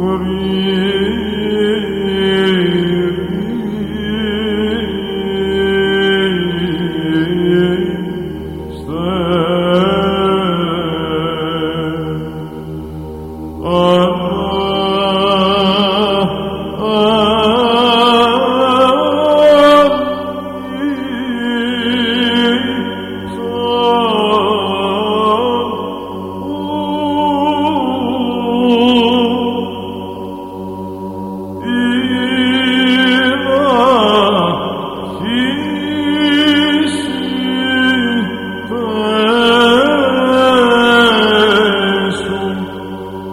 Christ.